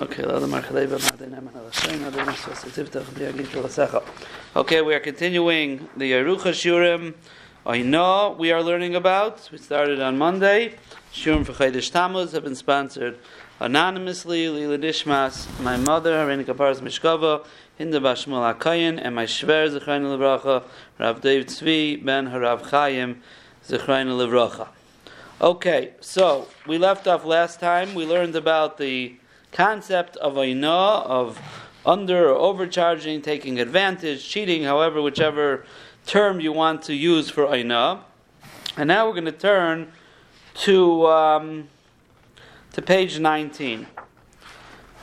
Okay, we are continuing the Yerucha Shurim. I know we are learning about. We started on Monday. Shurim for Chodesh Tammuz have been sponsored anonymously. Lila Dishmas, my mother, Harini Kaparas Mishkova, Hinda Bashmul Akayin, and my Shver Zechrein Levracha, Rav Dave Tzvi ben Harav Chaim Zechrein Levracha. Okay, so we left off last time. We learned about the concept of aina, of under or overcharging, taking advantage, cheating, however, whichever term you want to use for aina. And now we're going to turn to um, to page 19.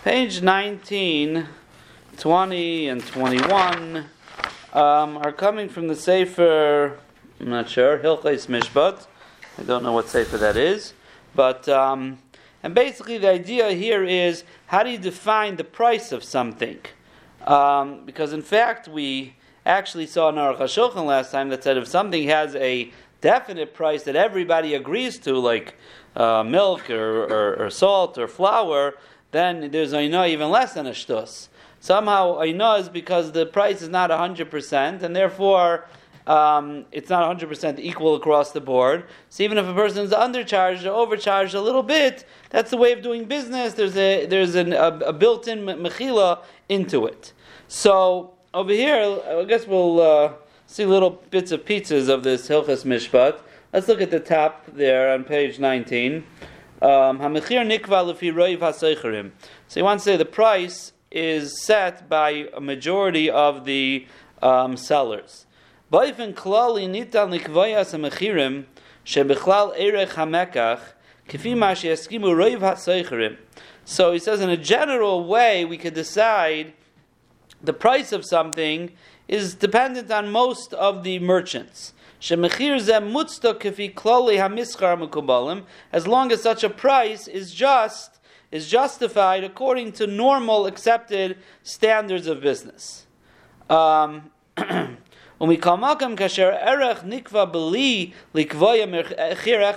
Page 19, 20, and 21 um, are coming from the Sefer, I'm not sure, Hilchais Mishpat. I don't know what sefer that is, but um, and basically the idea here is how do you define the price of something? Um, because in fact we actually saw in Aruch HaShulchan last time that said if something has a definite price that everybody agrees to, like uh, milk or, or, or, salt or flour, then there's aina even less than a shtus. Somehow aina is because the price is not 100%, and therefore um, it's not 100% equal across the board. So even if a person is undercharged or overcharged a little bit, that's the way of doing business. There's a there's an, a, a built-in mechila into it. So over here, I guess we'll uh, see little bits of pizzas of this Hilchas Mishpat. Let's look at the top there on page 19. Um, so you want to say the price is set by a majority of the um, sellers. Baifin klali nitan likvayas amechirim shebechlal erech hamekach kifi mashiaskimu roiv hasoicherim. So he says, in a general way, we could decide the price of something is dependent on most of the merchants. As long as such a price is just is justified according to normal accepted standards of business. Um, Eh,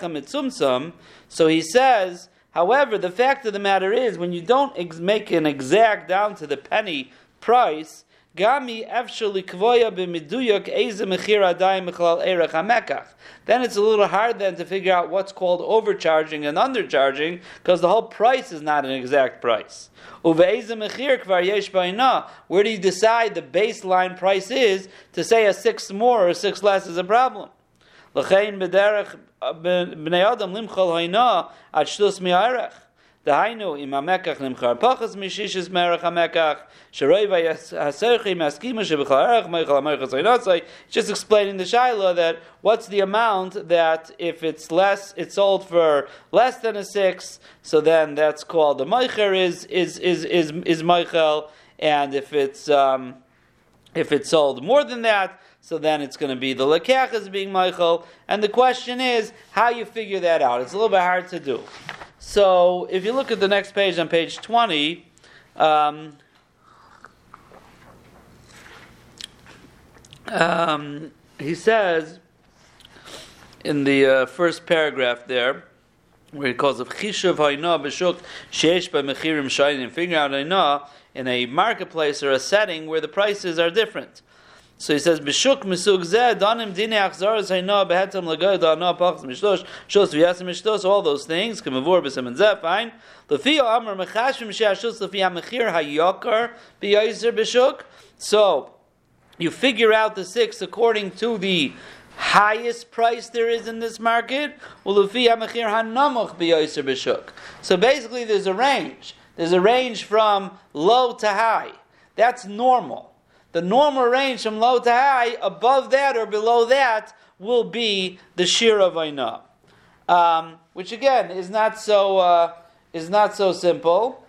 mitzumtzum. So he says, however, the fact of the matter is, when you don't ex- make an exact down to the penny price, Then it's a little hard then to figure out what's called overcharging and undercharging because the whole price is not an exact price. Where do you decide the baseline price is to say a six more or six less is a problem? B'nei adam limchol shtus mi'arech. דהיינו, אם המקח נמכר פחס משישס מרח המקח, שרוי והסרחי מסכימה שבכלל ערך מייכל המרח זוינוצי, just explaining the Shiloh that what's the amount that if it's less, it's sold for less than a six, so then that's called the meicher is, is, is, is, is meichel, and if it's, um, if it's sold more than that, so then it's going to be the lekech is being Michael. And the question is how you figure that out. It's a little bit hard to do. So if you look at the next page on page 20, um, um, he says in the uh, first paragraph there, where he calls it chishav hayna b'shuk sheish b'mechirim shayim, figuring out hayna in a marketplace or a setting where the prices are different. So he says, "B'shuk misug zeh danim dine achzaras hayna behetam lagoy dana pachs mishlosh shos v'yasim mishtos all those things kemavur b'sem and zeh fine. Lefi amar mechashim she'ashus lefi hamechir hayakar b'yaser b'shuk. So you figure out the six according to the highest price there is in this market. So basically, there's a range. There's a range from low to high. That's normal. The normal range from low to high, above that or below that, will be the shir of Aina. Um, which again is not so uh, is not so simple.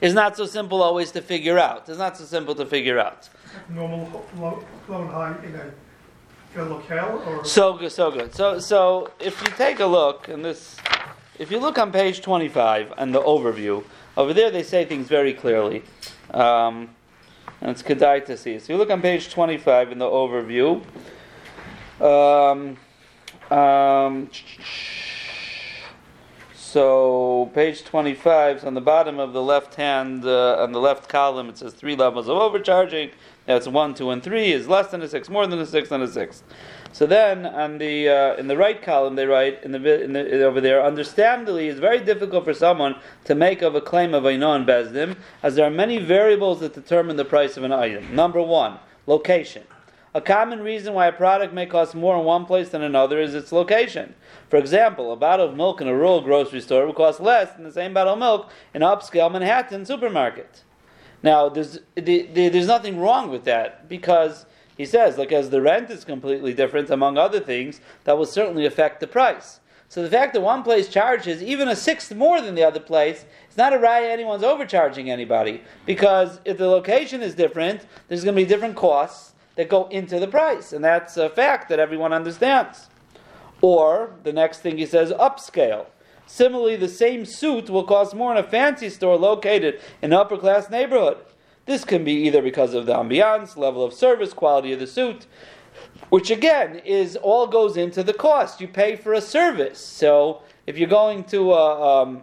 Is not so simple always to figure out. It's not so simple to figure out. Normal low, low and high in a, in a locale or so good, so good. So so if you take a look and this, if you look on page twenty five and the overview over there, they say things very clearly. Um, and it's kedai to see. So you look on page 25 in the overview. Um, um, So page 25, so on the bottom of the left hand, uh, on the left column, it says three levels of overcharging. That's one, two, and three is less than a six, more than a six, and a six. So then, on the uh, in the right column, they write in the, in the over there. Understandably, it's very difficult for someone to make of a claim of Einon Bezdim, as there are many variables that determine the price of an item. Number one, location. A common reason why a product may cost more in one place than another is its location. For example, a bottle of milk in a rural grocery store would cost less than the same bottle of milk in upscale Manhattan supermarket. Now, there's, there's nothing wrong with that because he says, like, as the rent is completely different, among other things, that will certainly affect the price. So the fact that one place charges even a sixth more than the other place, is not a right anyone's overcharging anybody. Because if the location is different, there's going to be different costs that go into the price. And that's a fact that everyone understands. Or, the next thing he says, upscale. Similarly, the same suit will cost more in a fancy store located in an upper class neighborhood. This can be either because of the ambiance, level of service, quality of the suit, which again is all goes into the cost. You pay for a service. So if you're going to a, um,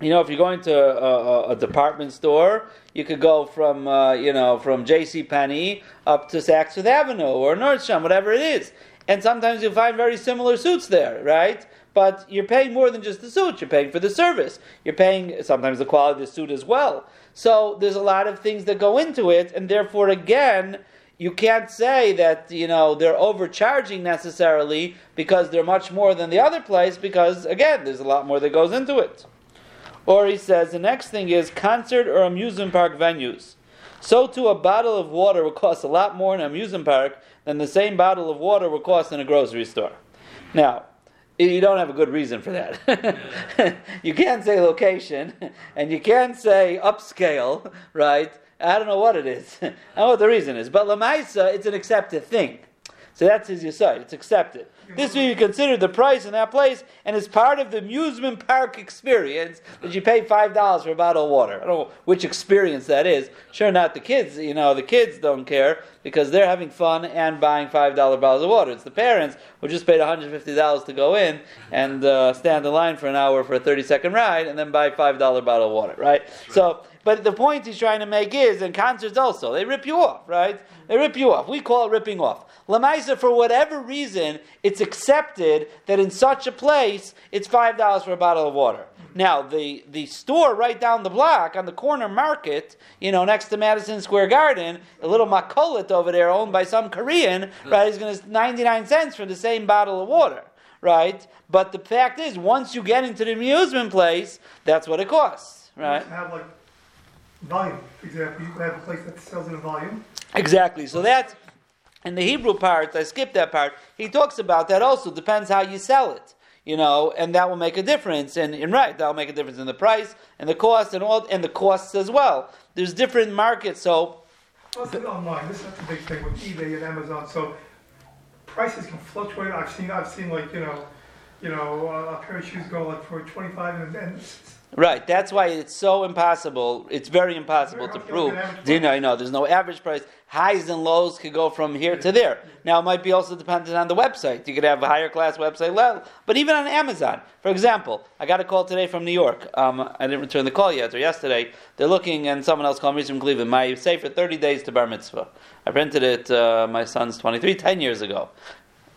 you know, if you're going to a, a, department store, you could go from, uh, you know, from J.C. Penney up to Saks Fifth Avenue or Nordstrom, whatever it is and sometimes you'll find very similar suits there, right? But you're paying more than just the suit. You're paying for the service. You're paying sometimes the quality of the suit as well. So there's a lot of things that go into it, and therefore, again, you can't say that you know they're overcharging necessarily because they're much more than the other place. Because again, there's a lot more that goes into it. Or he says the next thing is concert or amusement park venues. So too, a bottle of water will cost a lot more in an amusement park than the same bottle of water will cost in a grocery store. Now, you don't have a good reason for that. you can't say location, and you can't say upscale, right? I don't know what it is. I don't know what the reason is. But Lamaisa, it's an accepted thing. So that's his Yisai. It's accepted. This will be considered the price in that place, and it's part of the amusement park experience that you pay five dollars for a bottle of water. I don't know which experience that is. Sure, not the kids. You know, the kids don't care because they're having fun and buying five dollar bottles of water. It's the parents who just paid one hundred fifty dollars to go in and uh, stand in line for an hour for a thirty second ride, and then buy five dollar bottle of water. Right? So. But the point he's trying to make is, in concerts also, they rip you off, right? They rip you off. We call it ripping off. Lamaisa, for whatever reason, it's accepted that in such a place, it's $5 for a bottle of water. Now, the, the store right down the block on the corner market, you know, next to Madison Square Garden, a little makolit over there owned by some Korean, right, is going to 99 cents for the same bottle of water, right? But the fact is, once you get into the amusement place, that's what it costs, right? You have like volume, for example. You have a place that sells in a volume. Exactly. So that's in the Hebrew part, I skipped that part. He talks about that also. Depends how you sell it, you know, and that will make a difference. And, and right, that will make a difference in the price and the cost and all, and the costs as well. There's different markets, so. Plus online, this is a big thing with eBay and Amazon. So prices can fluctuate. I've seen, I've seen like you know, you know, a pair of shoes go like for twenty five and, and Right. That's why it's so impossible. It's very impossible to prove. Do You know, you know, there's no average price. Highs and lows could go from here to there. Now, it might be also dependent on the website. You could have a higher class website level, but even on Amazon, for example, I got a call today from New York. Um, I didn't return the call yet, or yesterday. They're looking, and someone else called me from Cleveland. My safe for 30 days to bar mitzvah. I rented it. Uh, my son's 23, 10 years ago.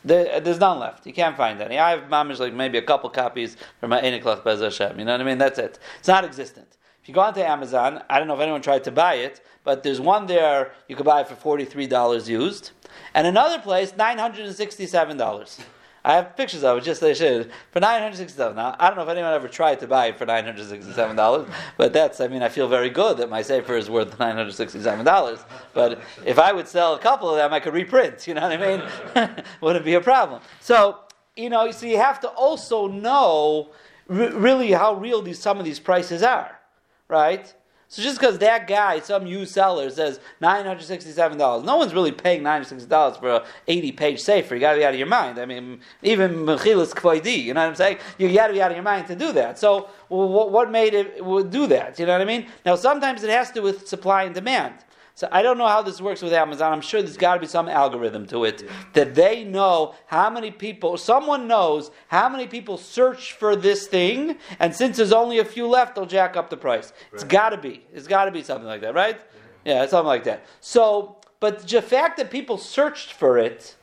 There's none left. You can't find any. I have mamish like maybe a couple copies from my Eniklach Bez Hashem. You know what I mean? That's it. It's not existent. If you go onto Amazon, I don't know if anyone tried to buy it, but there's one there you could buy for $43 used, and another place, $967. I have pictures of it, just they should for nine hundred sixty-seven. Now I don't know if anyone ever tried to buy it for nine hundred sixty-seven dollars, but that's I mean I feel very good that my safer is worth nine hundred sixty-seven dollars. But if I would sell a couple of them, I could reprint. You know what I mean? Wouldn't be a problem. So you know, so you have to also know really how real these some of these prices are, right? So just because that guy, some used seller, says nine hundred sixty-seven dollars, no one's really paying nine hundred sixty dollars for an eighty-page safer. You got to be out of your mind. I mean, even mechilas kvoidi, you know what I'm saying? You got to be out of your mind to do that. So what made it do that? You know what I mean? Now sometimes it has to do with supply and demand. So I don't know how this works with Amazon. I'm sure there's got to be some algorithm to it that they know how many people, someone knows how many people search for this thing, and since there's only a few left, they'll jack up the price. It's got to be. It's got to be something like that, right? Yeah, something like that. So, but the fact that people searched for it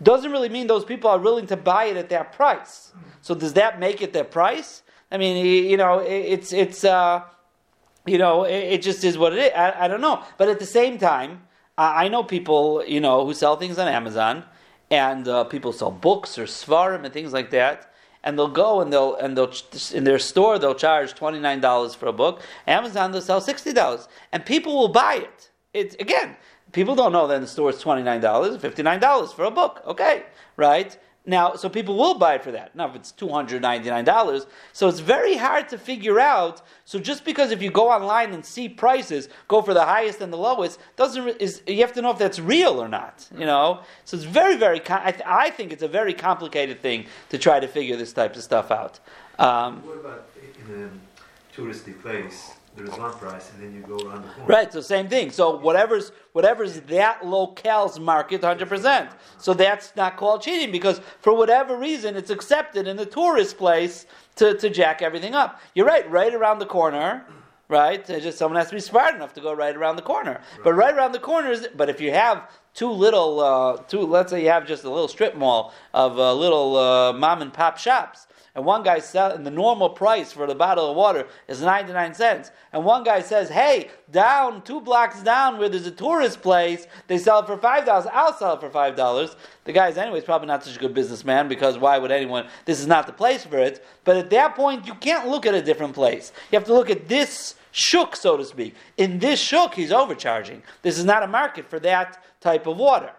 doesn't really mean those people are willing to buy it at that price. So does that make it their price? I mean, you know, it's it's uh, you know, it, just is what it is. I, I, don't know, but at the same time, I, know people you know who sell things on Amazon, and uh, people sell books or svarim and things like that. And they'll go and they'll and they'll in their store they'll charge twenty nine dollars for a book. Amazon they'll sell sixty dollars, and people will buy it. It's again, people don't know that in the store it's twenty nine dollars, fifty nine dollars for a book. Okay, right? Now, so people will buy it for that. Now, if it's $299, so it's very hard to figure out. So just because if you go online and see prices, go for the highest and the lowest, doesn't is you have to know if that's real or not. You know, so it's very, very. I, th- I think it's a very complicated thing to try to figure this type of stuff out. Um, what about in a touristy place? There's one price, and then you go around the corner. Right. So same thing. So whatever's whatever's that locale's market, hundred percent. So that's not called cheating because for whatever reason it's accepted in the tourist place to, to jack everything up. You're right. Right around the corner. Right. Just someone has to be smart enough to go right around the corner. Right. But right around the corner is. But if you have two little, uh, two, let's say you have just a little strip mall of uh, little uh, mom and pop shops and one guy selling the normal price for the bottle of water is 99 cents, and one guy says, hey, down, two blocks down where there's a tourist place, they sell it for $5, I'll sell it for $5. The guy's anyways probably not such a good businessman because why would anyone, this is not the place for it. But at that point, you can't look at a different place. You have to look at this shook, so to speak. In this shook, he's overcharging. This is not a market for that type of water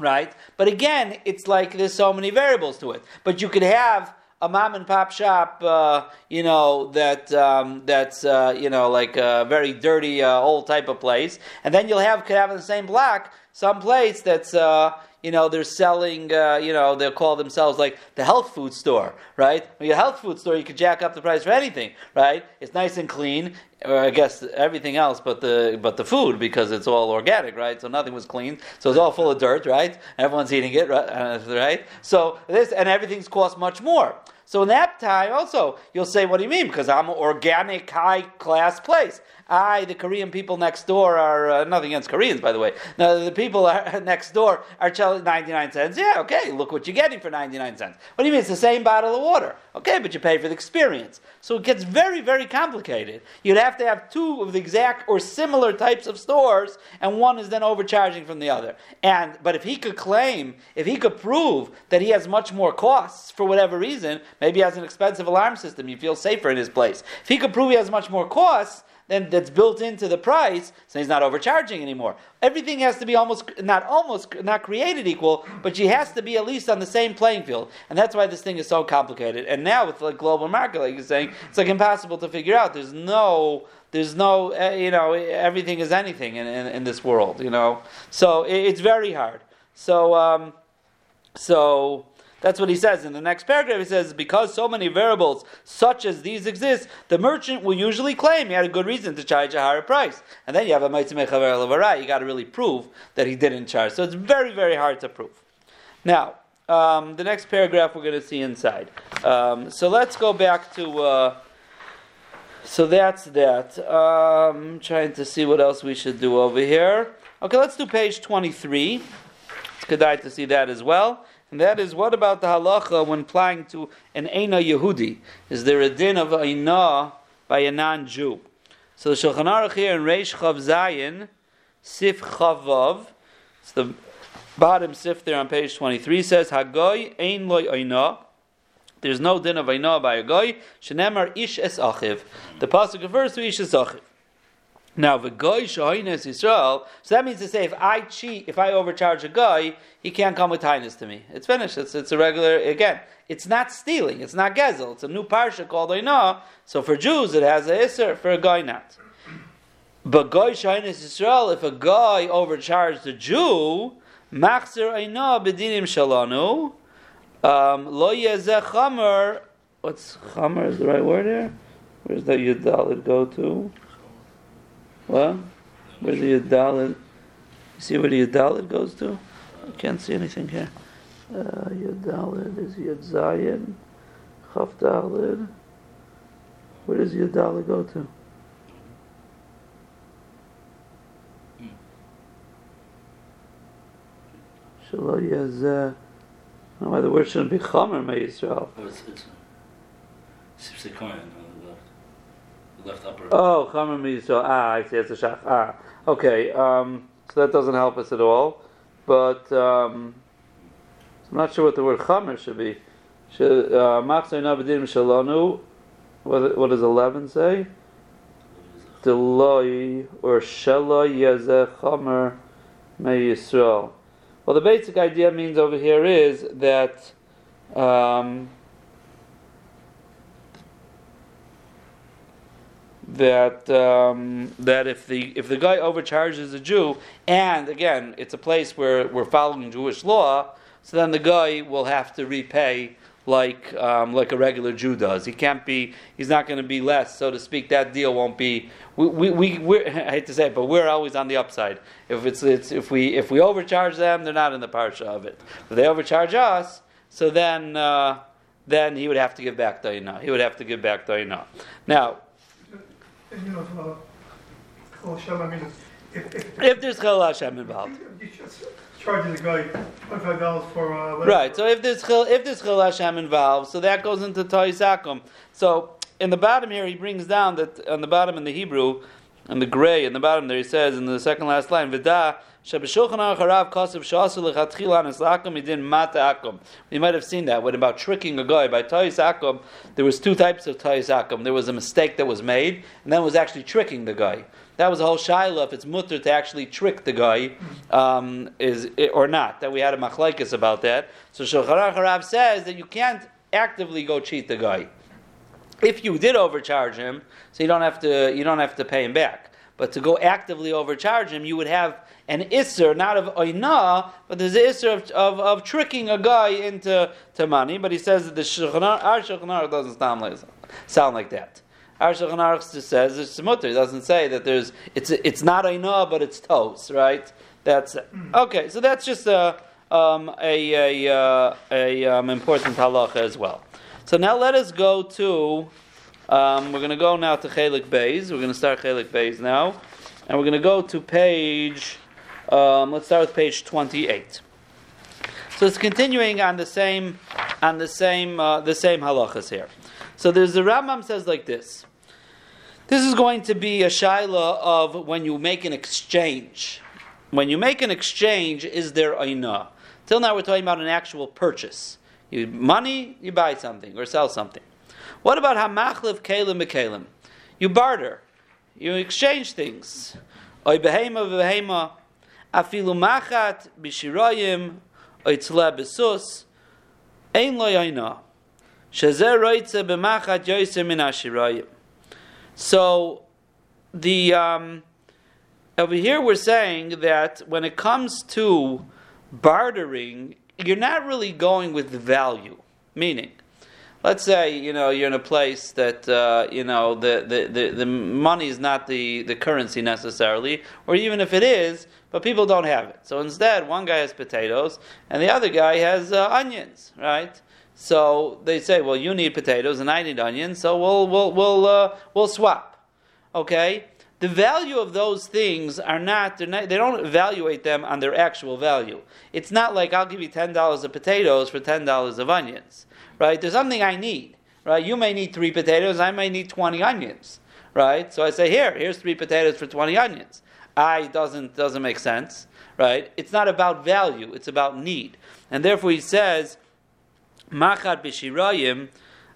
right? But again, it's like there's so many variables to it. But you could have a mom and pop shop, uh, you know, that um, that's uh, you know like a very dirty uh, old type of place, and then you'll have could have in the same block some place that's uh, you know, they're selling, uh, you know, they'll call themselves like the health food store, right? When you're a health food store, you could jack up the price for anything, right? It's nice and clean, or I guess everything else but the but the food because it's all organic, right? So nothing was clean, so it's all full of dirt, right? Everyone's eating it? Uh, right? So this and everything's cost much more. So in that also, you'll say, "What do you mean?" Because I'm an organic, high class place. I, the Korean people next door are uh, nothing against Koreans, by the way. No, the people are, next door are charging 99 cents. Yeah, okay, look what you're getting for 99 cents. What do you mean? It's the same bottle of water. Okay, but you pay for the experience. So it gets very, very complicated. You'd have to have two of the exact or similar types of stores, and one is then overcharging from the other. And but if he could claim, if he could prove that he has much more costs for whatever reason, maybe he has an expensive alarm system, you feel safer in his place. If he could prove he has much more costs, then that's built into the price, so he's not overcharging anymore. Everything has to be almost not almost not created equal, but she has to be at least on the same playing field, and that's why this thing is so complicated. And now with the global market, like you're saying, it's like impossible to figure out. There's no there's no, uh, you know, everything is anything in, in, in, this world, you know. So it, it's very hard. So, um, so that's what he says in the next paragraph. He says, because so many variables such as these exist, the merchant will usually claim he had a good reason to charge a higher price. And then you have a Maitzimei You got to really prove that he didn't charge. So it's very, very hard to prove. Now, um, the next paragraph we're going to see inside. Um, so let's go back to. Uh, so that's that. Um, trying to see what else we should do over here. Okay, let's do page 23. It's good to see that as well. And that is, what about the halacha when applying to an Eina Yehudi? Is there a din of Eina by a non-Jew? So the Shulchan Aruch here in Reish Chav Zayin, Sif Chavav, it's the bottom sif there on page 23, says, Hagoy ein loy Eina, there's no din of Eina by a goy, shenemar ish es achiv. The pasuk refers to ish es achiv. Now, the guy shahiness Israel. So that means to say, if I cheat, if I overcharge a guy, he can't come with highness to me. It's finished. It's, it's a regular. Again, it's not stealing. It's not gezel. It's a new parsha called Oina. So for Jews, it has a iser. For a guy, not. But guy shahiness Israel. If a guy overcharged a Jew, machzer Oina bedinim shalanu. Um, lo yezeh chamer. What's chamer? Is the right word here? Where's that yudal go to? What? Where the Yudalid? You see where the Yudalid goes to? I can't see anything here. Uh, Yudalid is Yud Zayin. Chaf Dalid. Where does Yudalid go to? Shalom Yazeh. No, the word shouldn't be Chomer May Yisrael. Oh, it's, it's Sipsikoyan on the left. The left upper. Oh, Chomer May Yisrael. Ah, I see. It's a Shach. Ah, okay. Um, so that doesn't help us at all. But um, I'm not sure what the word Chomer should be. Uh. What, does 11 say? Deloi or Shelo Yazeh Chomer May Yisrael. Well, the basic idea means over here is that um, that um, that if the if the guy overcharges a Jew, and again, it's a place where we're following Jewish law, so then the guy will have to repay like um, like a regular Jew does. He can't be. He's not going to be less, so to speak. That deal won't be. We we, we I hate to say it, but we're always on the upside. If it's, it's if we if we overcharge them, they're not in the parsha of it. If they overcharge us, so then uh, then he would have to give back Dayna. He would have to give back Dayna. Now, if, if, if there's Chil Hashem involved. you just charging the guy twenty-five dollars for, uh. Right. So if there's chil, if there's chil Hashem involved, so that goes into Toisakum. So in the bottom here, he brings down that on the bottom in the Hebrew, in the gray, in the bottom there, he says in the second last line, "V'da akum." You might have seen that when about tricking a guy by Toisakum. There was two types of Toisakum. There was a mistake that was made, and then was actually tricking the guy. That was a whole shaila if it's mutter to actually trick the guy, um, is or not. That we had a machlekes about that. So Shulchan Harav says that you can't actively go cheat the guy. If you did overcharge him, so you don't have to you don't have to pay him back. But to go actively overcharge him, you would have an isser, not of oina, but there's an isser of, of, of tricking a guy into to money. But he says that the Shulchan our Shulchan doesn't sound like sound like that. Our Shulchan just says it's mutter. It doesn't say that there's it's it's not oina, but it's toes, right? That's okay. So that's just a um, a a, uh, a um, important halacha as well. So now let us go to. Um, we're going to go now to Chelik Beis. We're going to start Chelik Beis now, and we're going to go to page. Um, let's start with page twenty-eight. So it's continuing on the same on the same uh, the same halachas here. So there's the Rambam says like this. This is going to be a shaila of when you make an exchange. When you make an exchange, is there aina? Till now, we're talking about an actual purchase. You money, you buy something or sell something. What about hamachlev kelim bekelim? You barter, you exchange things. Oy behema, afilu machat b'shirayim, oy tzle besus, ein lo. Shazer roitze yoyser min ashirayim. So, the um, over here we're saying that when it comes to bartering, you're not really going with value. Meaning, let's say you know you're in a place that uh, you know the, the, the, the money is not the, the currency necessarily, or even if it is, but people don't have it. So instead, one guy has potatoes and the other guy has uh, onions, right? So they say, well, you need potatoes and I need onions, so we'll we'll we'll uh, we'll swap. Okay. The value of those things are not, not, they don't evaluate them on their actual value. It's not like I'll give you $10 of potatoes for $10 of onions, right? There's something I need, right? You may need three potatoes, I may need 20 onions, right? So I say, here, here's three potatoes for 20 onions. I doesn't, doesn't make sense, right? It's not about value, it's about need. And therefore he says, Machat b'shirayim,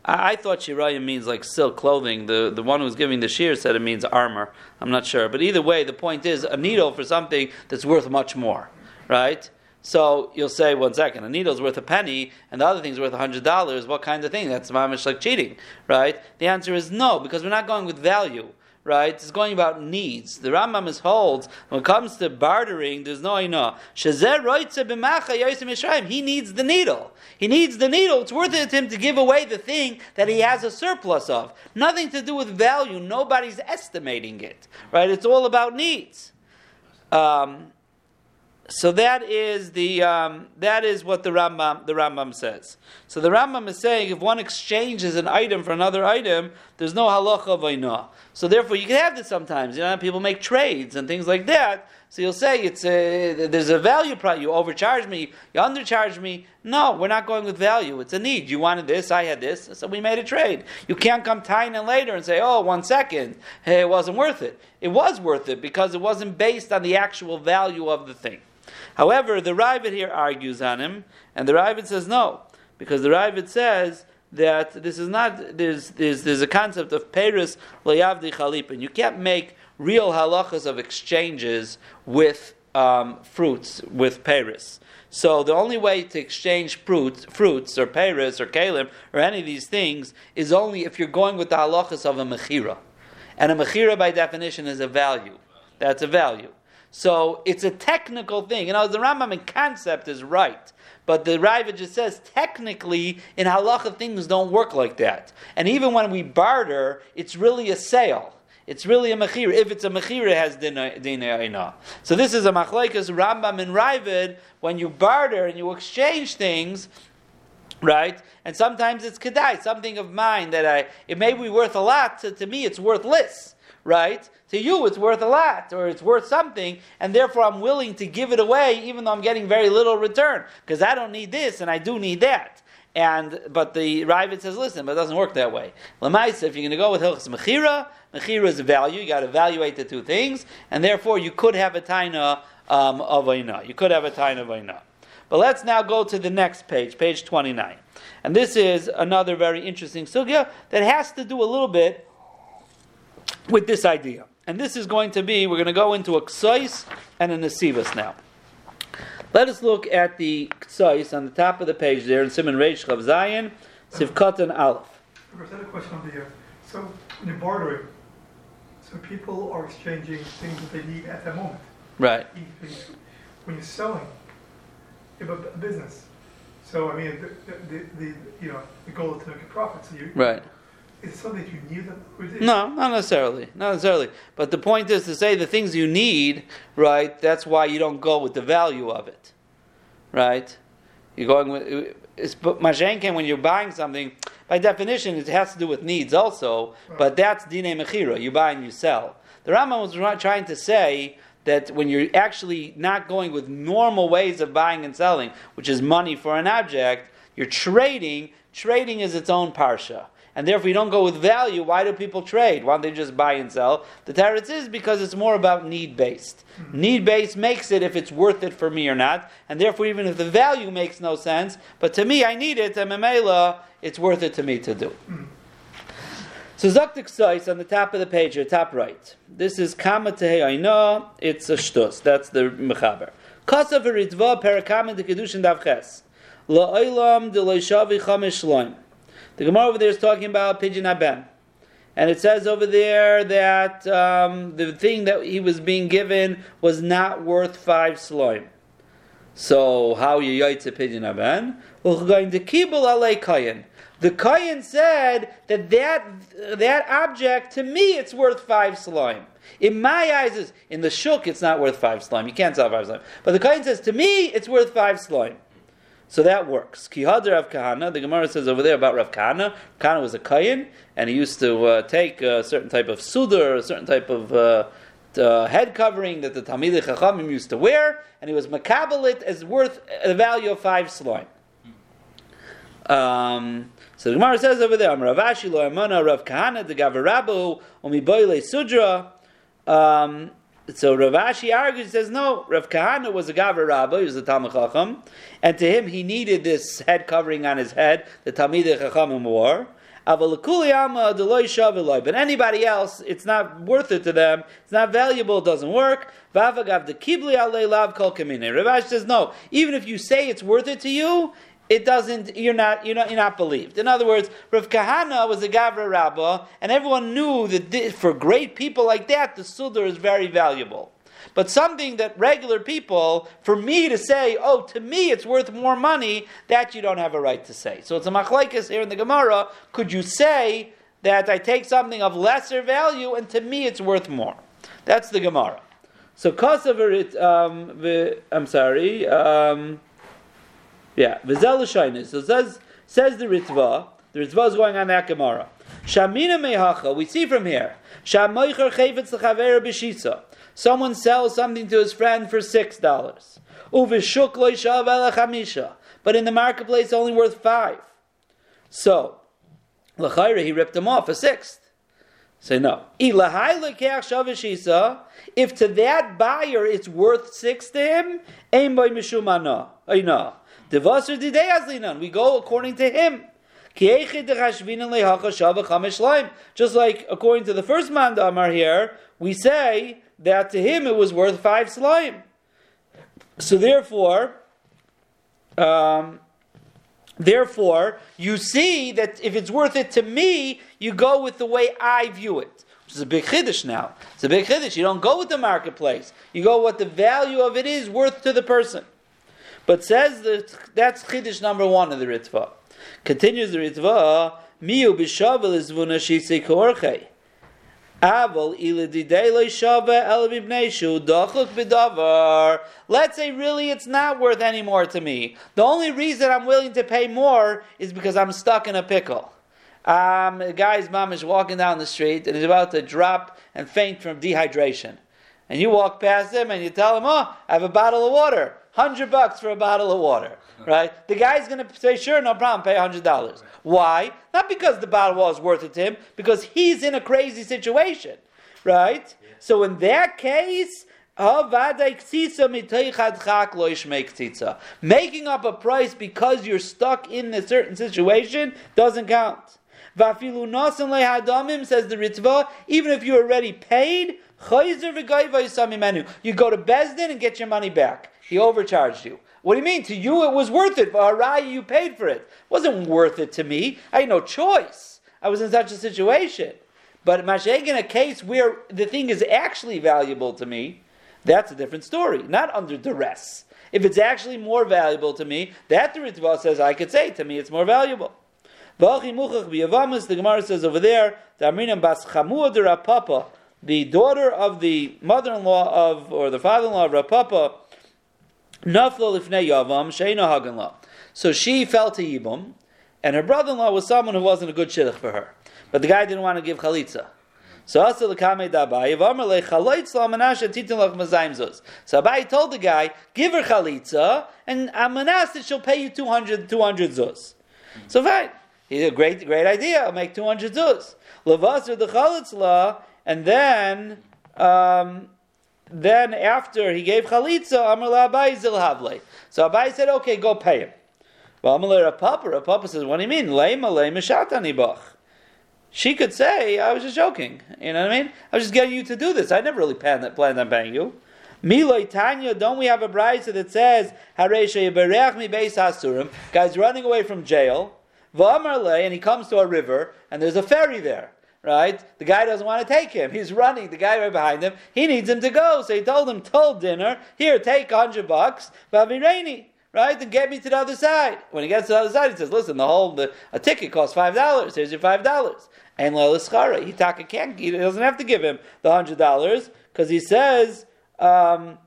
I, I thought shirayim means like silk clothing. The the one who's giving the shear said it means armor. I'm not sure, but either way, the point is a needle for something that's worth much more, right? So you'll say, one second, a needle's worth a penny, and the other thing's worth a hundred dollars. What kind of thing? That's mamish like cheating, right? The answer is no, because we're not going with value. Right, it's going about needs. The Rambam is holds when it comes to bartering, there's no ina. He needs the needle. He needs the needle. It's worth it to him to give away the thing that he has a surplus of. Nothing to do with value. Nobody's estimating it. Right? It's all about needs. Um, so that is the um, that is what the Rambam the Rambam says. So the Rambam is saying if one exchanges an item for another item, there's no halacha v'inah. So therefore, you can have this sometimes. You know, people make trades and things like that. So you'll say it's a, there's a value price. You overcharge me, you undercharge me. No, we're not going with value. It's a need. You wanted this, I had this, so we made a trade. You can't come tying in later and say, oh, one second, hey, it wasn't worth it. It was worth it because it wasn't based on the actual value of the thing. However, the Ravid here argues on him, and the Ravid says no, because the Ravid says that this is not there's there's, there's a concept of Paris layavdi chalipin. You can't make real halachas of exchanges with um, fruits with Paris. So the only way to exchange fruits, fruits or Paris or kalim or any of these things is only if you're going with the halachas of a mechira, and a mechira by definition is a value. That's a value. So it's a technical thing. You know, the Rambam in concept is right, but the Ravid just says technically in halacha things don't work like that. And even when we barter, it's really a sale. It's really a mechira. If it's a mechira, it has dinah So this is a machlaikas Rambam and Ravid. When you barter and you exchange things, right? And sometimes it's kedai, something of mine that I it may be worth a lot. To, to me, it's worthless right? To you, it's worth a lot, or it's worth something, and therefore I'm willing to give it away, even though I'm getting very little return, because I don't need this and I do need that. And but the Ravid says, listen, but it doesn't work that way. Lamaisa, if you're going to go with Hilchas Mechira, Mechira is value. You got to evaluate the two things, and therefore you could have a taina um, of Aina. You could have a taina of Aina. But let's now go to the next page, page 29. And this is another very interesting sugya that has to do a little bit with this idea. And this is going to be, we're going to go into a ksais and a nesivas now. Let us look at the ksais on the top of the page there in Simon Reish Chav Zayin, Sivkat and Aleph. I had a question over here. So when you're bartering, so people are exchanging things that they need at that moment. Right. When you're selling, you have a business. So I mean, the, the, the you know the goal is to make a profit. So you right. Is something you need them? No, not necessarily. Not necessarily. But the point is to say the things you need, right? That's why you don't go with the value of it, right? You're going with. It's mashenken when you're buying something. By definition, it has to do with needs also. But that's dine mechira. You buy and you sell. The Rambam was trying to say that when you're actually not going with normal ways of buying and selling, which is money for an object, you're trading. Trading is its own parsha and therefore you don't go with value, why do people trade? Why don't they just buy and sell? The teretz is because it's more about need based. Mm-hmm. Need based makes it if it's worth it for me or not, and therefore even if the value makes no sense, but to me I need it, and memela, it's worth it to me to do. Mm-hmm. So Zaktik Sais on the top of the page, or top right. This is Kama Tehe it's a shtus. That's the Mechaber. Kasav Ritva Perakam de Kedushin Davches. La'olam de Loishavi Chamesh Shloim. The Gemara over there is talking about Pidyon Aben. And it says over there that um, the thing that he was being given was not worth five sloim. So how you yaitze Pidyon Haben? We're going to kibul alei kayin. The kayin said that, that that object to me it's worth five slime. In my eyes, is in the shuk it's not worth five slime. You can't sell five slime. But the kayin says to me it's worth five slime. So that works. Kihad Rav Kahana, the Gemara says over there about Rav Kahana. Kahana was a Kayin, and he used to uh, take a certain type of sudar, a certain type of uh, uh, head covering that the Talmidei Chachamim used to wear, and he was makabelit as worth the value of five slime. Um, so the Gemara says over there, Ravashi lo Rav Kahana the Gavarabu Omiboile Sudra. Um, so Rav Ashi argues, says, no, Rav Kahana was a Gavra Rabba, he was a Talmud Chacham, and to him he needed this head covering on his head, the Talmid Chachamim wore. But anybody else, it's not worth it to them. It's not valuable. It doesn't work. Rav Ashi says no. Even if you say it's worth it to you, it doesn't, you're not, you're not, you're not believed. In other words, Rav Kahana was a Gavra Rabbah, and everyone knew that for great people like that, the Sudar is very valuable. But something that regular people, for me to say, oh, to me it's worth more money, that you don't have a right to say. So it's a machlaikas here in the Gemara. Could you say that I take something of lesser value and to me it's worth more? That's the Gemara. So Kosover, it, um, I'm sorry, um, yeah, Vizel. So says says the Ritva. The Ritva is going on that Gemara. Shamina mehacha. We see from here. Shamoicher chevetz lechaver b'shisa. Someone sells something to his friend for six dollars. Uvishuk loishav elachamisha. But in the marketplace, only worth five. So, lechayre he ripped him off a sixth. Say no. If to that buyer it's worth six to him, aim by mishumana. no. Didei We go according to him. Just like according to the first mandamar here, we say that to him it was worth five slime. So therefore, um, therefore, you see that if it's worth it to me, you go with the way I view it. Which is a big chiddush now. It's a big chiddush. You don't go with the marketplace. You go what the value of it is worth to the person. But says that that's chiddush number one of the Ritva. Continues the Ritva, miu b'shavel is vuna shise korchei. Aval Let's say really it's not worth any more to me. The only reason I'm willing to pay more is because I'm stuck in a pickle. Um, a guy's mom is walking down the street and he's about to drop and faint from dehydration. And you walk past him and you tell him, Oh, I have a bottle of water. 100 bucks for a bottle of water right? The guy's going to say, sure, no problem, pay $100. Why? Not because the bottle was worth it to him, because he's in a crazy situation, right? Yeah. So in that case, Making up a price because you're stuck in a certain situation doesn't count. says the Ritva, even if you're already paid, you go to Bezdin and get your money back. He overcharged you. What do you mean? To you it was worth it. For Haraya, you paid for it. It wasn't worth it to me. I had no choice. I was in such a situation. But Masheg in a case where the thing is actually valuable to me, that's a different story. Not under duress. If it's actually more valuable to me, that the Ritva says I could say to me it's more valuable. The Gemara says over there, the daughter of the mother-in-law of, or the father-in-law of Rapapa, Nafla. So she fell to Yibum, and her brother-in-law was someone who wasn't a good shidduch for her. But the guy didn't want to give chalitza. So zuz. So Abai told the guy, give her chalitza, and amenas she'll pay you 200, 200 zuz. So fine. He's a great, great idea. I'll make 200 zuz. Levasar the chalitza, and then, um, then after he gave chalitza, Amar Abai Zilhavle. So Abai said, okay, go pay him. Well, Amar Rapapa, Rapapa says, what do you mean? Leima leima shatani bach. She could say, I was just joking. You know what I mean? I was just getting you to do this. I never really planned, planned on paying you. Miloi Tanya, don't we have a brisa that says, mi beis hasurim, guy's running away from jail, V'amar and he comes to a river, and there's a ferry there right? The guy doesn't want to take him. He's running. The guy right behind him. He needs him to go. So he told him, told dinner, here, take hundred bucks, rainy, right? And get me to the other side. When he gets to the other side, he says, listen, the whole the, a ticket costs five dollars. Here's your five dollars. And Lelischara, he taka can't. He doesn't have to give him the hundred dollars because he says. Um,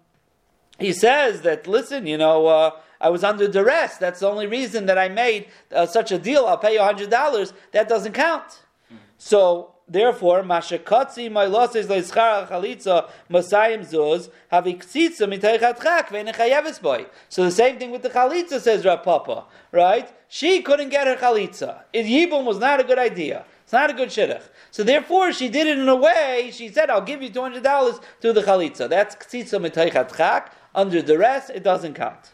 he says that listen, you know, uh, I was under duress. That's the only reason that I made uh, such a deal. I'll pay you hundred dollars. That doesn't count. So therefore, mashakatzi my losses leischar chalitza masayim zuz have iksitza mitaychat chak ve'nechayeves boy. So the same thing with the chalitza says Rapapa, right? She couldn't get her chalitza. It yibum was not a good idea. It's not a good shidduch. So therefore, she did it in a way. She said, "I'll give you two hundred dollars to the chalitza." That's ksitza mitaychat chak. Under the rest, it doesn't count.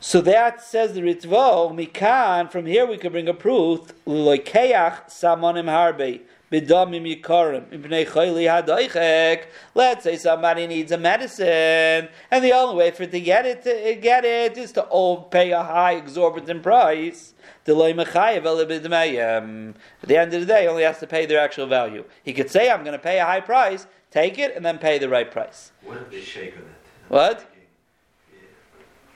So that says the Ritvo, Mikan, from here we can bring a proof, Samonim Harbe, Ibnei Chayli Hadoichek. Let's say somebody needs a medicine, and the only way for it to get it, to get it is to pay a high exorbitant price. At the end of the day, he only has to pay their actual value. He could say, I'm going to pay a high price, take it, and then pay the right price. What if they shake on it? What?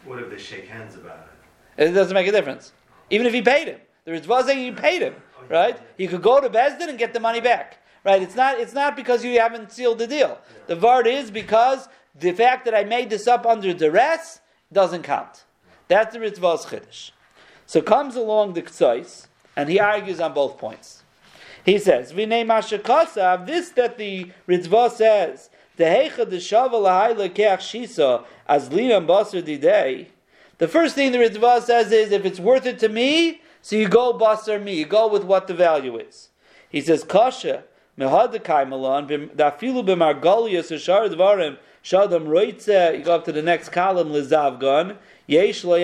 What if they shake hands about it? It doesn't make a difference. Even if he paid him. The Ritva saying he paid him, oh, right? He could go to Bezdin and get the money back. right? It's not. It's not because you haven't sealed the deal. The vart is because the fact that I made this up under duress doesn't count. That's the ritzvah's chiddush. So comes along the ksais, and he argues on both points. He says, "V'nei mashakasav." This that the ritzvah says, The first thing the ritzvah says is, if it's worth it to me, so you go basar me, you go with what the value is. He says, "Kasha mehadakai malan dafilu b'margolius ushar dvarim shadam roitze." You go up to the next column, lizavgan yesh lo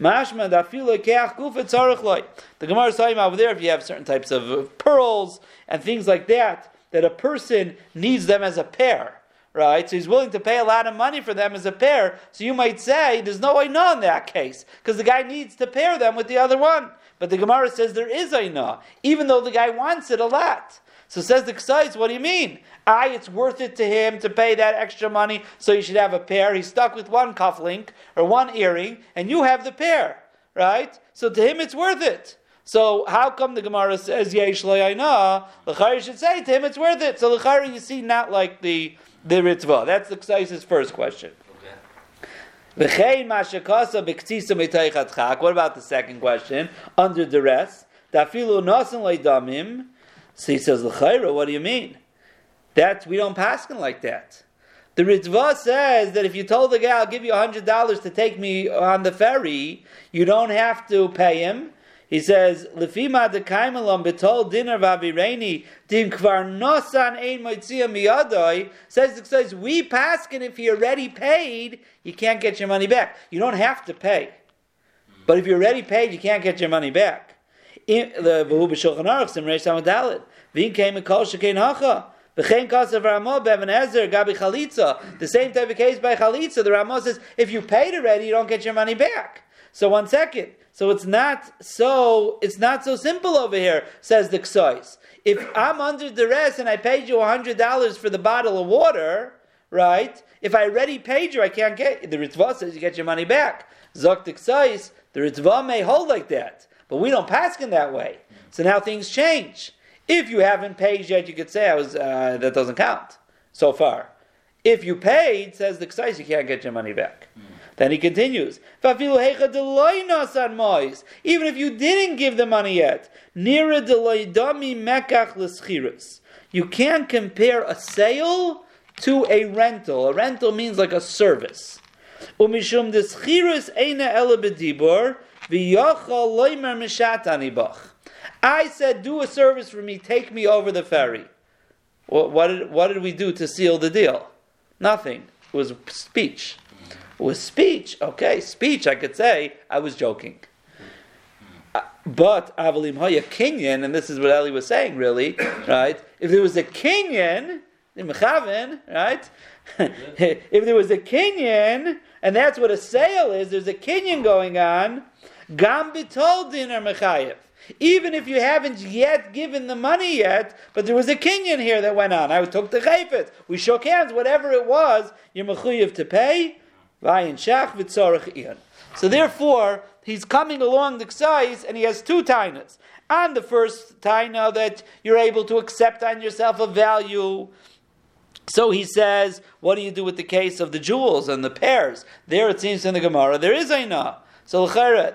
Mashma dafila keach tzarich loy. The Gemara is talking about over there if you have certain types of pearls and things like that, that a person needs them as a pair, right? So he's willing to pay a lot of money for them as a pair. So you might say there's no aina in that case because the guy needs to pair them with the other one. But the Gemara says there is aina, even though the guy wants it a lot. So says the Ksais, what do you mean? I, it's worth it to him to pay that extra money, so you should have a pair. He's stuck with one cufflink or one earring, and you have the pair, right? So to him, it's worth it. So how come the Gemara says Yesh Loyayna? L'chari should say to him it's worth it. So l'chari you see not like the the Ritva. That's the Ksais' first question. What about the second question? Under duress, dafilu nasan damim. So he says, L'chayra, what do you mean? That we don't paskin like that. The Ritva says that if you told the guy, I'll give you $100 to take me on the ferry, you don't have to pay him. He says, "Lefima de kaimelam betol dinner vavireni din kvar nosan ein moitzia miyadoi." Says it says we paskin if you're already paid, you can't get your money back. You don't have to pay, but if you're already paid, you can't get your money back. The v'hu b'shulchan aruch sim reish v'in came a kol shekein hacha the same type of case by chalitza. The Ramah says if you paid already you don't get your money back so one second so it's not so it's not so simple over here says the ksois if I'm under duress and I paid you hundred dollars for the bottle of water right if I already paid you I can't get the Ritva says you get your money back Zok the ksois the Ritva may hold like that but we don't pass in that way. So now things change. If you haven't paid yet, you could say I was uh, that doesn't count so far. If you paid, says the Ksais, you can't get your money back. Mm. Then he continues, even if you didn't give the money yet, you can't compare a sale to a rental. A rental means like a service. I said, do a service for me, take me over the ferry. What, what, did, what did we do to seal the deal? Nothing. It was speech. It was speech. Okay, speech, I could say, I was joking. Uh, but Avalim Hoya kinyan, and this is what Eli was saying really, right? If there was a kinyan, right? if there was a kinyan, and that's what a sale is, there's a Kenyan going on, Gam bitol dinar mechayev. Even if you haven't yet given the money yet, but there was a kinyan here that went on. I took the chayfet. We shook hands, whatever it was, you're mechuyev to pay. So therefore, he's coming along the ksais, and he has two tainas. On the first taina that you're able to accept on yourself a value. So he says, what do you do with the case of the jewels and the pears? There it seems in the Gemara, there is a so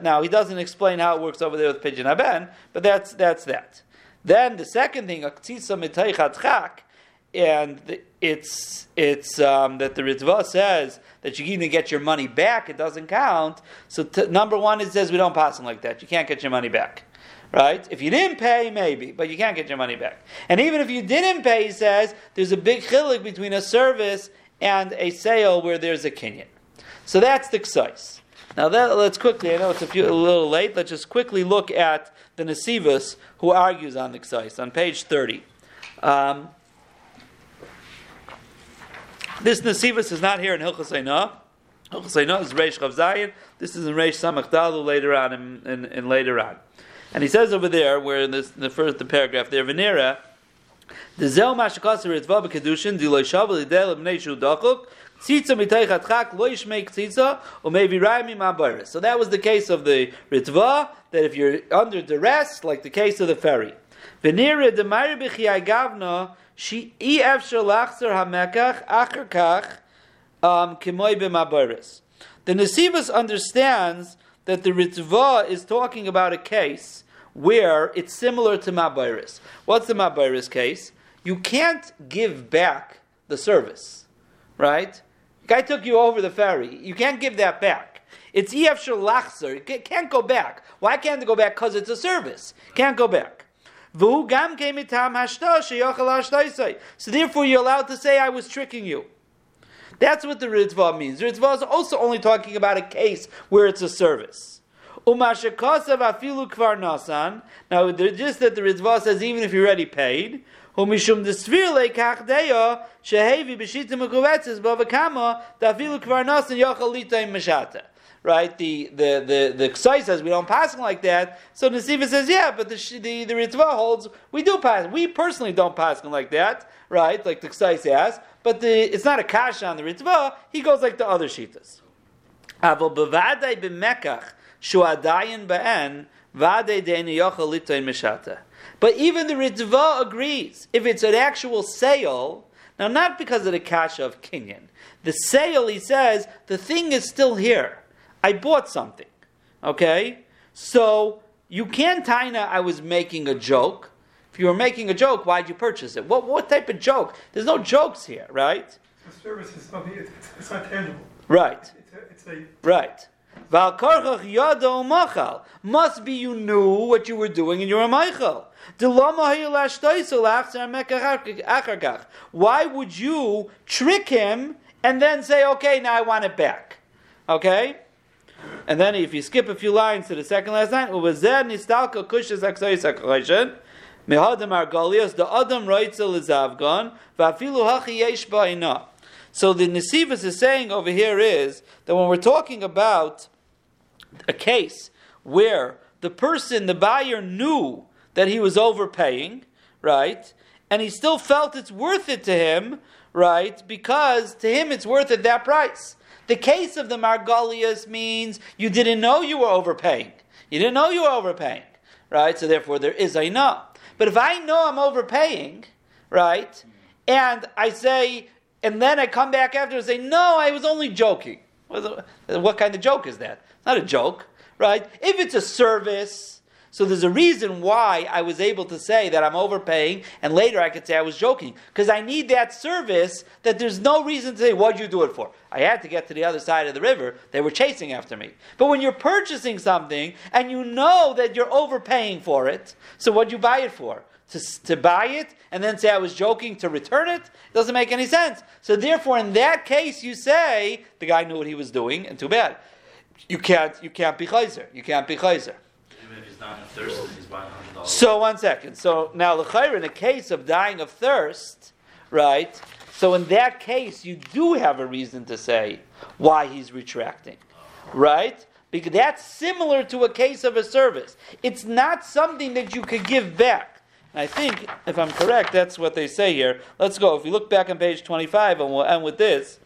now he doesn't explain how it works over there with pidyon aben, but that's that's that. Then the second thing, and it's it's um, that the Ritva says that you even get your money back. It doesn't count. So t- number one, it says we don't pass them like that. You can't get your money back. Right? If you didn't pay, maybe, but you can't get your money back. And even if you didn't pay, he says there's a big chilik between a service and a sale where there's a kinyan. So that's the ksais. Now that, let's quickly, I know it's a, few, a little late, let's just quickly look at the Nesivus who argues on the Ksais on page 30. Um, this Nesivus is not here in Hilchas Einah. Hilchas Einah is Reish Chav Zayin. This is in Reish Samach Dalu later on in, later on. And he says over there, where in, this, in the first the paragraph there, Venera, the Zel Mashakasa Ritva B'Kedushin, Diloy Shavu Lidel Ibnei Shu Dachuk, Tzitza miteichat chak lo yishmeik tzitza or maybe raimi mabaris. So that was the case of the ritva that if you're under duress, like the case of the ferry. V'nira demayri b'chiyai gavna, she hamekach um, kimoy b'mabaris. The Nesivus understands that the Ritva is talking about a case where it's similar to Mabaris. What's the Mabaris case? You can't give back the service, right? Guy took you over the ferry. You can't give that back. It's EF Shalachzer. It can't go back. Why can't it go back? Because it's a service. Can't go back. So therefore, you're allowed to say, I was tricking you. That's what the Ritva means. The Ritva is also only talking about a case where it's a service. Now, just that the Ritva says even if you're already paid. Shehevi. Right, the the the the Ksai says we don't pass like that. So Nasiva says, yeah, but the the the Ritva holds we do pass. We personally don't pass like that, right? Like the Ksai says, but the, it's not a kasha on the Ritva. He goes like the other shitas. Avol b'mekach shuadayin ba'en yochel mishata. But even the Ritva agrees if it's an actual sale. Now, not because of the kasha of kinyan. The sale, he says, the thing is still here. I bought something. Okay? So you can't taina I was making a joke. If you were making a joke, why'd you purchase it? What, what type of joke? There's no jokes here, right? The service is something, it's, it's not tangible. Right. It's a, it's a Right. Val karchach yado machal. Must be you knew what you were doing and you're a machal. Why would you trick him and then say, okay, now I want it back? Okay? And then if you skip a few lines to the second last line, uvazer nistalka kushes aksayis akoshen, mehadam argalias, the adam roitzel is avgon, vafilu hachi. So the Nesivus is saying over here is that when we're talking about a case where the person, the buyer, knew that he was overpaying, right, and he still felt it's worth it to him, right, because to him it's worth it that price. The case of the Margolius means you didn't know you were overpaying. You didn't know you were overpaying, right? So therefore there is a no. But if I know I'm overpaying, right, and I say, and then I come back after and say, no, I was only joking. What kind of joke is that? Not a joke, right? If it's a service, so there's a reason why I was able to say that I'm overpaying, and later I could say I was joking. Because I need that service that there's no reason to say, what'd you do it for? I had to get to the other side of the river. They were chasing after me. But when you're purchasing something and you know that you're overpaying for it, so what'd you buy it for? To, to buy it and then say I was joking to return it doesn't make any sense. So therefore, in that case, you say the guy knew what he was doing, and too bad. You can't you can't be chayzer. You can't be chayzer. Not thirsty, he's buying hundred dollars. So one second. So now l'chayr in a case of dying of thirst, right? So in that case, you do have a reason to say why he's retracting, right? Because that's similar to a case of a service. It's not something that you could give back. And I think, if I'm correct, that's what they say here. Let's go. If we look back on page 25, and we'll end with this.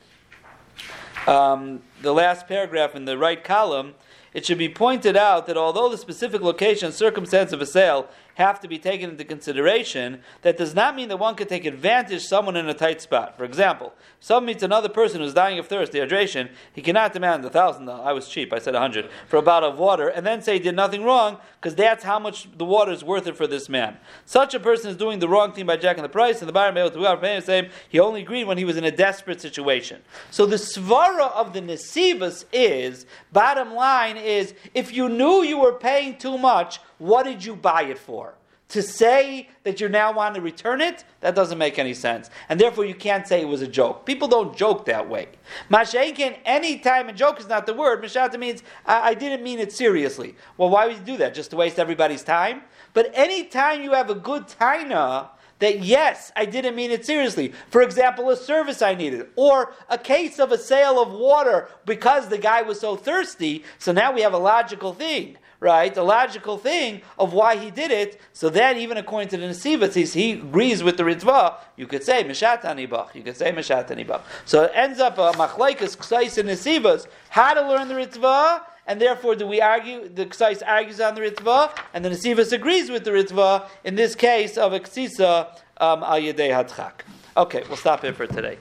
Um, the last paragraph in the right column, it should be pointed out that although the specific location and circumstance of a sale have to be taken into consideration, that does not mean that one can take advantage someone in a tight spot. For example, someone meets another person who's dying of thirst, dehydration, he cannot demand a thousand. I was cheap, I said a hundred for a bottle of water, and then say he did nothing wrong because that's how much the water is worth it for this man. Such a person is doing the wrong thing by jacking the price, and the buyer may able to paying the same. He only agreed when he was in a desperate situation. So the svara of the nesivas is bottom line is if you knew you were paying too much, what did you buy it for? To say that you now want to return it, that doesn't make any sense. And therefore you can't say it was a joke. People don't joke that way. Mashenkin, any time a joke is not the word, Mashata means I, I didn't mean it seriously. Well, why would you do that? Just to waste everybody's time? But any time you have a good taina, that yes, I didn't mean it seriously. For example, a service I needed, or a case of a sale of water because the guy was so thirsty. So now we have a logical thing, right? the logical thing of why he did it. So then, even according to the Nesivas, he agrees with the Ritva. You could say Meshat Anibach. You could say Meshat Anibach. So it ends up a machlaikas ksais and Nesivas how to learn the Ritva and therefore do we argue, the Ksais argues on the Ritva, and the Nesivas agrees with the Ritva, in this case of a Ksisa um, al Yedei Hadchak. Okay, we'll stop here for today.